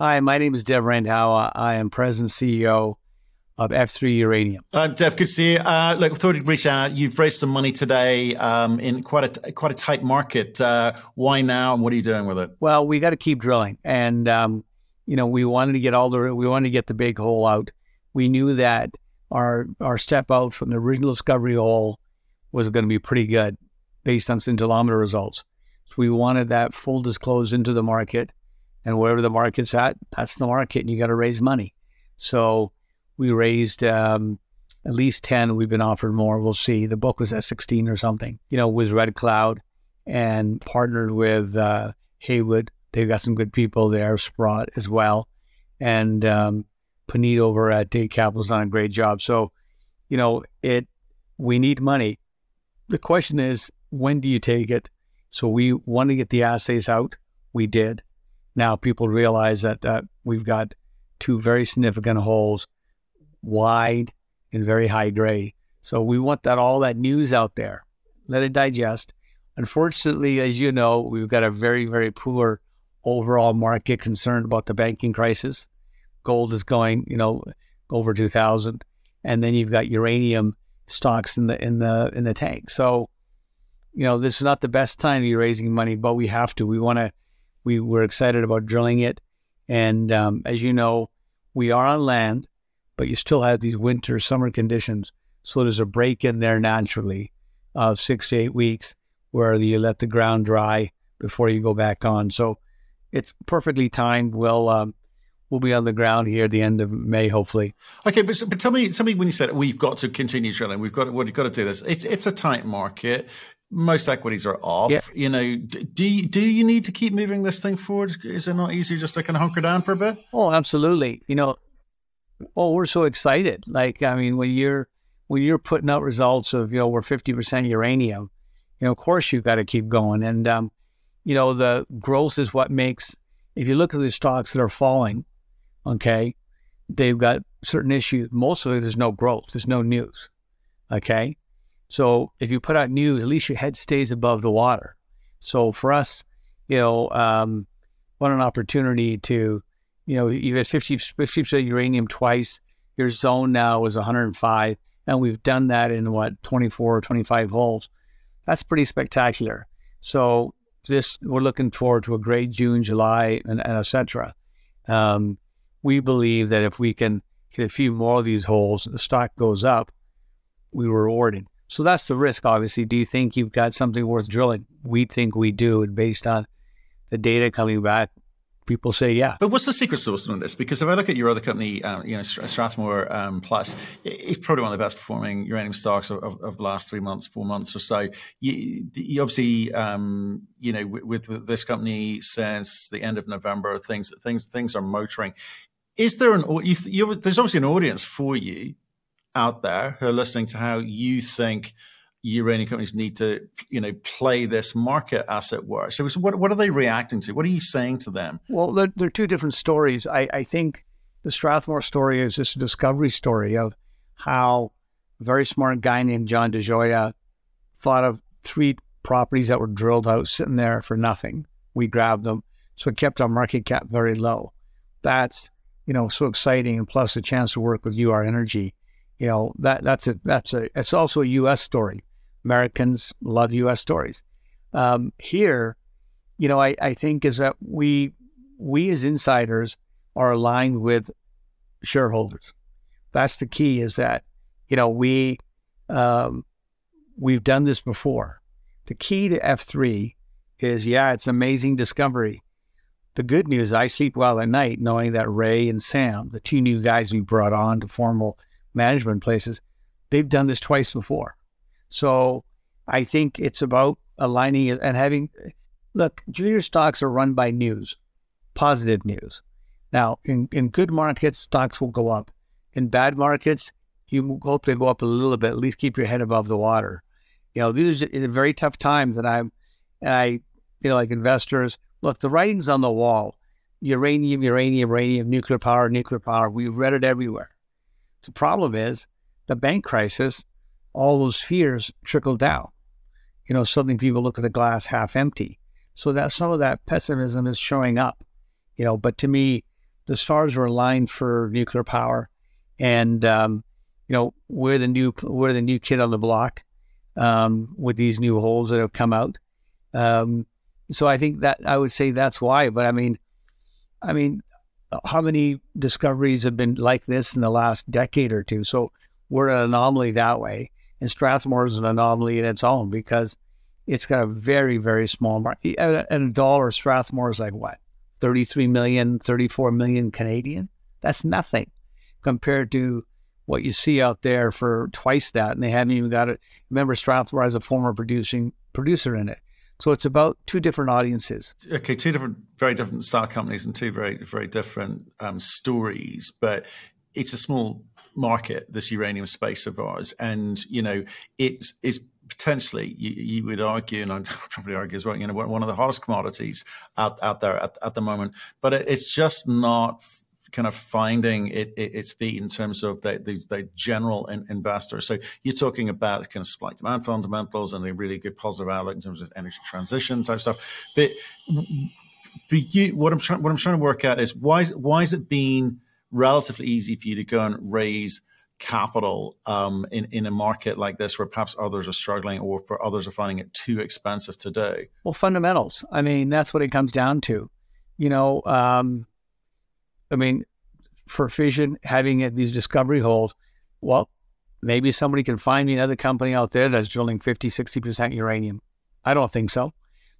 Hi, my name is Dev Randhawa. I am President CEO of F3 Uranium. Uh, Dev, good to see you. Uh, look, thought I'd reach out. You've raised some money today um, in quite a quite a tight market. Uh, why now, and what are you doing with it? Well, we got to keep drilling, and um, you know, we wanted to get all the we wanted to get the big hole out. We knew that our our step out from the original discovery hole was going to be pretty good based on scintillometer results. So we wanted that full disclose into the market, and wherever the market's at, that's the market, and you got to raise money. So we raised um, at least 10. We've been offered more. We'll see. The book was at 16 or something, you know, with Red Cloud and partnered with uh, Haywood. They've got some good people there, Sprott as well. And um, Puneet over at Day Capital's done a great job. So, you know, it we need money. The question is, when do you take it? So we want to get the assays out. We did. Now people realize that, that we've got two very significant holes wide and very high grade. So we want that all that news out there. Let it digest. Unfortunately, as you know, we've got a very, very poor overall market concerned about the banking crisis. Gold is going, you know, over two thousand. And then you've got uranium stocks in the in the in the tank. So, you know, this is not the best time to be raising money, but we have to. We want to. We we're excited about drilling it, and um, as you know, we are on land but you still have these winter summer conditions. So there's a break in there naturally of six to eight weeks where you let the ground dry before you go back on. So it's perfectly timed. We'll um, we'll be on the ground here at the end of May, hopefully. Okay, but, but tell me, tell me when you said we've got to continue drilling, we've got to, we've got to do this. It's it's a tight market. Most equities are off. Yeah. You know, do you, do you need to keep moving this thing forward? Is it not easier just to kind of hunker down for a bit? Oh, absolutely. You know, oh, we're so excited. Like, I mean, when you're when you're putting out results of you know we're fifty percent uranium, you know, of course you've got to keep going. And um, you know, the growth is what makes. If you look at the stocks that are falling, okay, they've got certain issues. Most of it, there's no growth. There's no news. Okay, so if you put out news, at least your head stays above the water. So for us, you know, um, what an opportunity to you know, you had 50, percent uranium twice. Your zone now is 105. And we've done that in what, 24 or 25 holes. That's pretty spectacular. So this, we're looking forward to a great June, July, and, and etc. Um, we believe that if we can hit a few more of these holes, the stock goes up, we were rewarded. So that's the risk, obviously. Do you think you've got something worth drilling? We think we do. And based on the data coming back, people say, yeah. But what's the secret sauce on this? Because if I look at your other company, um, you know, Strathmore um, Plus, it's probably one of the best performing uranium stocks of, of, of, the last three months, four months or so. You, you obviously, um, you know, with, with, this company since the end of November, things things things are motoring. Is there an you, there's obviously an audience for you out there who are listening to how you think uranium companies need to, you know, play this market, as it were. So, what what are they reacting to? What are you saying to them? Well, they're, they're two different stories. I, I think the Strathmore story is just a discovery story of how a very smart guy named John DeJoia thought of three properties that were drilled out sitting there for nothing. We grabbed them, so it kept our market cap very low. That's you know so exciting, and plus the chance to work with UR Energy. You know that that's a that's a it's also a U.S. story Americans love U.S. stories. Um, here, you know, I, I think is that we we as insiders are aligned with shareholders. That's the key. Is that you know we um, we've done this before. The key to F three is yeah, it's amazing discovery. The good news, I sleep well at night knowing that Ray and Sam, the two new guys we brought on to formal management places, they've done this twice before. So I think it's about aligning it and having look, junior stocks are run by news, positive news. Now, in, in good markets, stocks will go up. In bad markets, you hope they go up a little bit, at least keep your head above the water. You know, these are very tough times and I'm and I, you know, like investors, look, the writing's on the wall. Uranium, uranium, uranium, nuclear power, nuclear power. We've read it everywhere. The problem is the bank crisis all those fears trickle down. You know, suddenly people look at the glass half empty. So that some of that pessimism is showing up. You know, but to me, the stars were aligned for nuclear power, and um, you know we're the new we're the new kid on the block um, with these new holes that have come out. Um, so I think that I would say that's why. But I mean, I mean, how many discoveries have been like this in the last decade or two? So we're an anomaly that way, and Strathmore is an anomaly in its own because it's got a very very small market. At a dollar, Strathmore is like what 33 million, 34 million Canadian. That's nothing compared to what you see out there for twice that, and they haven't even got it. Remember, Strathmore has a former producing producer in it, so it's about two different audiences. Okay, two different, very different style companies and two very, very different um, stories, but it's a small market, this uranium space of ours, and you know, it's it's potentially you, you, would argue, and I'd probably argue as well, you know, one of the hottest commodities out, out there at, at the moment. But it, it's just not kind of finding it, it, its feet in terms of the, the, the general in, investor. So you're talking about kind of supply demand fundamentals and a really good positive outlook in terms of energy transition type stuff. But for you, what I'm trying what I'm trying to work out is why why is it been relatively easy for you to go and raise capital um, in in a market like this where perhaps others are struggling or for others are finding it too expensive to do? Well, fundamentals. I mean, that's what it comes down to. You know, um, I mean, for fission, having these discovery holes, well, maybe somebody can find me another company out there that's drilling 50, 60% uranium. I don't think so,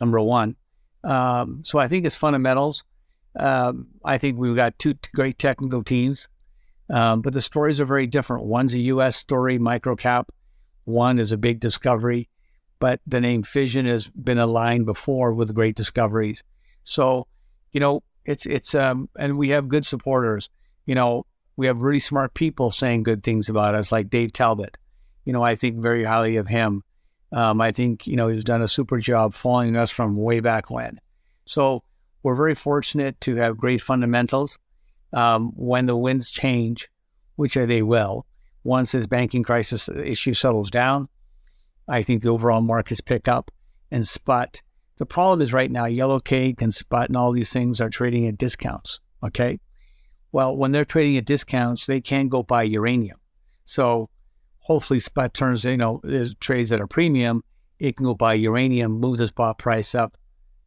number one. Um, so I think it's fundamentals. Um, I think we've got two great technical teams, um, but the stories are very different. One's a U.S. story, microcap. One is a big discovery, but the name fission has been aligned before with great discoveries. So, you know, it's it's um and we have good supporters. You know, we have really smart people saying good things about us, like Dave Talbot. You know, I think very highly of him. Um, I think you know he's done a super job following us from way back when. So we're very fortunate to have great fundamentals. Um, when the winds change, which they will, once this banking crisis issue settles down, I think the overall markets pick up and spot the problem is right now, yellow cake and spot and all these things are trading at discounts. Okay. Well, when they're trading at discounts, they can go buy uranium. So hopefully spot turns, you know, trades at a premium. It can go buy uranium, move the spot price up,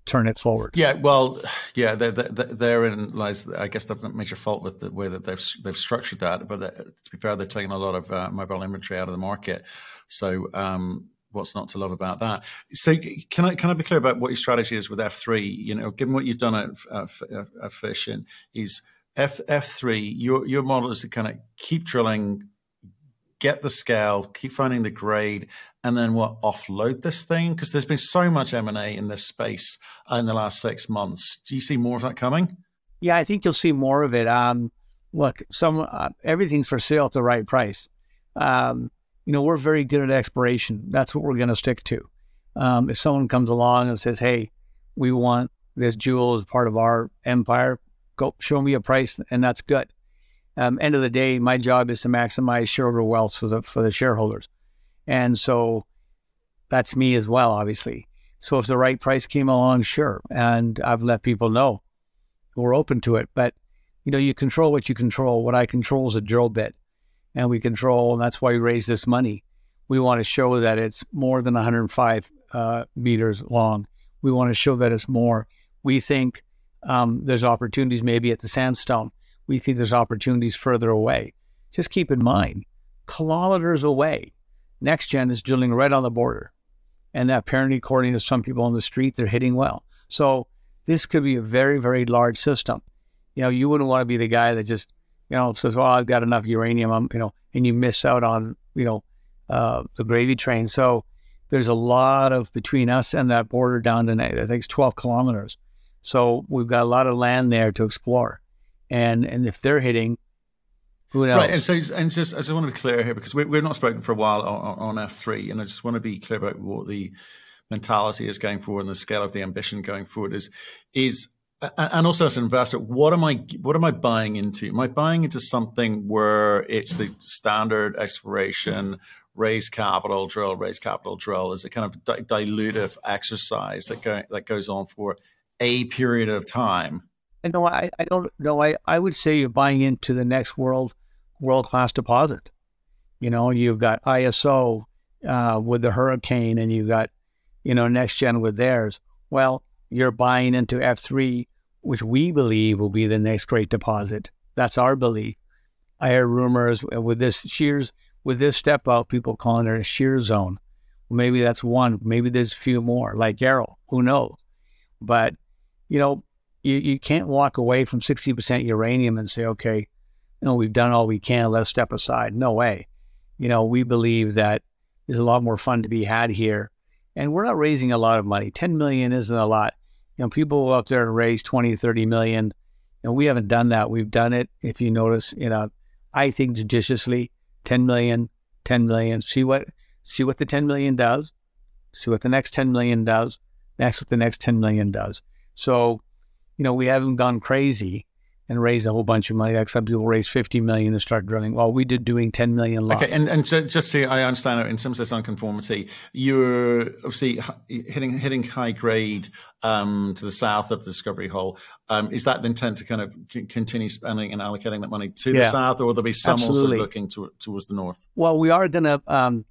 turn it forward. Yeah, well, yeah, therein lies, I guess, the major fault with the way that they've they've structured that. But uh, to be fair, they've taken a lot of uh, mobile inventory out of the market. So um, what's not to love about that? So can I can I be clear about what your strategy is with F three? You know, given what you've done at, at, at Fission, is F F three your your model is to kind of keep drilling, get the scale, keep finding the grade, and then what offload this thing because there's been so much M and A in this space in the last six months. Do you see more of that coming? Yeah, I think you'll see more of it. Um, look, some uh, everything's for sale at the right price. Um, you know, we're very good at exploration. That's what we're going to stick to. Um, if someone comes along and says, "Hey, we want this jewel as part of our empire," go show me a price, and that's good. Um, end of the day, my job is to maximize shareholder wealth for the for the shareholders, and so that's me as well, obviously. So if the right price came along, sure, and I've let people know we're open to it. But you know, you control what you control. What I control is a drill bit and we control, and that's why we raise this money. We want to show that it's more than 105 uh, meters long. We want to show that it's more. We think um, there's opportunities maybe at the sandstone. We think there's opportunities further away. Just keep in mind, kilometers away, NexGen is drilling right on the border. And that apparently, according to some people on the street, they're hitting well. So this could be a very, very large system. You know, you wouldn't want to be the guy that just you know, says, "Well, I've got enough uranium," I'm, you know, and you miss out on, you know, uh, the gravy train. So there's a lot of between us and that border down to I think it's 12 kilometers. So we've got a lot of land there to explore, and and if they're hitting, who knows? Right, and so and just I just want to be clear here because we, we've not spoken for a while on, on F three, and I just want to be clear about what the mentality is going forward and the scale of the ambition going forward is is and also as an investor, what am I what am I buying into? Am I buying into something where it's the standard exploration, raise capital, drill, raise capital, drill? Is a kind of a dilutive exercise that go, that goes on for a period of time? no, I, I don't know. I, I would say you're buying into the next world world class deposit. You know, you've got ISO uh, with the hurricane, and you've got you know NexGen with theirs. Well, you're buying into F3, which we believe will be the next great deposit. That's our belief. I heard rumors with this shears with this step out, people calling it a shear zone. Maybe that's one. Maybe there's a few more, like Arrow. Who knows? But you know, you, you can't walk away from 60% uranium and say, okay, you know, we've done all we can. Let's step aside. No way. You know, we believe that there's a lot more fun to be had here, and we're not raising a lot of money. 10 million isn't a lot. You know, people go out there and raise 20, 30 million. And we haven't done that. We've done it, if you notice, you know, I think judiciously, 10 million, 10 million. See what see what the 10 million does. See what the next 10 million does. Next what the next 10 million does. So, you know, we haven't gone crazy and raise a whole bunch of money. Like some people raise 50 million to start drilling. Well, we did doing 10 million lots. Okay, and, and just so I understand it, in terms of this unconformity, you're obviously hitting hitting high grade um, to the south of the discovery hole. Um, is that the intent to kind of continue spending and allocating that money to yeah. the south, or will there be some Absolutely. also looking to, towards the north? Well, we are going to, um,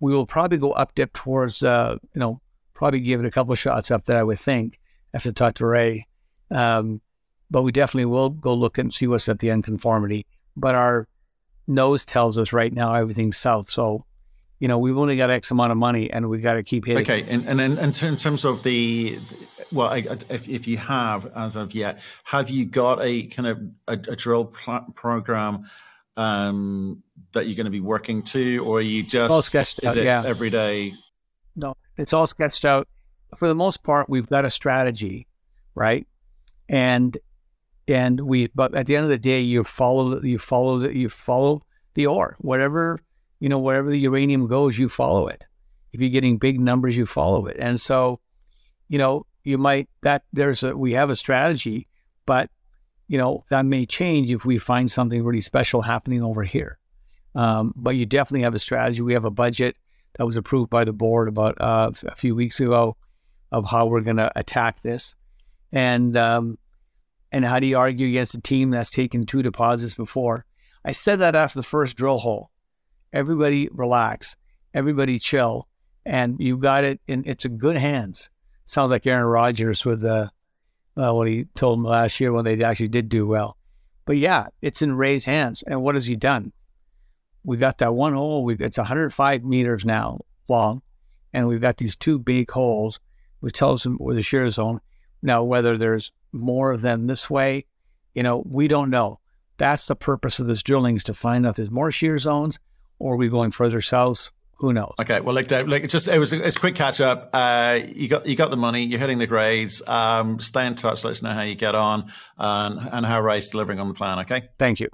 we will probably go up dip towards, uh, you know, probably give it a couple of shots up there, I would think, after talk to Ray. Um, but we definitely will go look and see what's at the unconformity. But our nose tells us right now everything's south. So, you know, we've only got X amount of money and we've got to keep hitting. Okay. And, and, in terms of the, well, I, if, if you have as of yet, have you got a kind of a, a drill pl- program um, that you're going to be working to, or are you just all sketched is out, yeah. every day? No, it's all sketched out. For the most part, we've got a strategy, right? And and we but at the end of the day you follow you follow you follow the ore. Whatever you know wherever the uranium goes you follow it. If you're getting big numbers you follow it. And so you know you might that there's a we have a strategy but you know that may change if we find something really special happening over here. Um, but you definitely have a strategy. We have a budget that was approved by the board about uh, a few weeks ago of how we're going to attack this. And um, and how do you argue against a team that's taken two deposits before? I said that after the first drill hole. Everybody relax, everybody chill, and you got it in it's a good hands. Sounds like Aaron Rodgers with the uh, what he told him last year when they actually did do well. But yeah, it's in Ray's hands. And what has he done? We got that one hole. We've, it's 105 meters now long, and we've got these two big holes, which tells them where the shear zone. Now, whether there's more of them this way, you know, we don't know. That's the purpose of this drilling is to find out if there's more shear zones or are we going further south? Who knows? Okay, well, like, Dev, like it's just it was a, it's a quick catch up. Uh, you got you got the money. You're hitting the grades. Um, stay in touch. Let us know how you get on and, and how Ray's delivering on the plan. Okay. Thank you.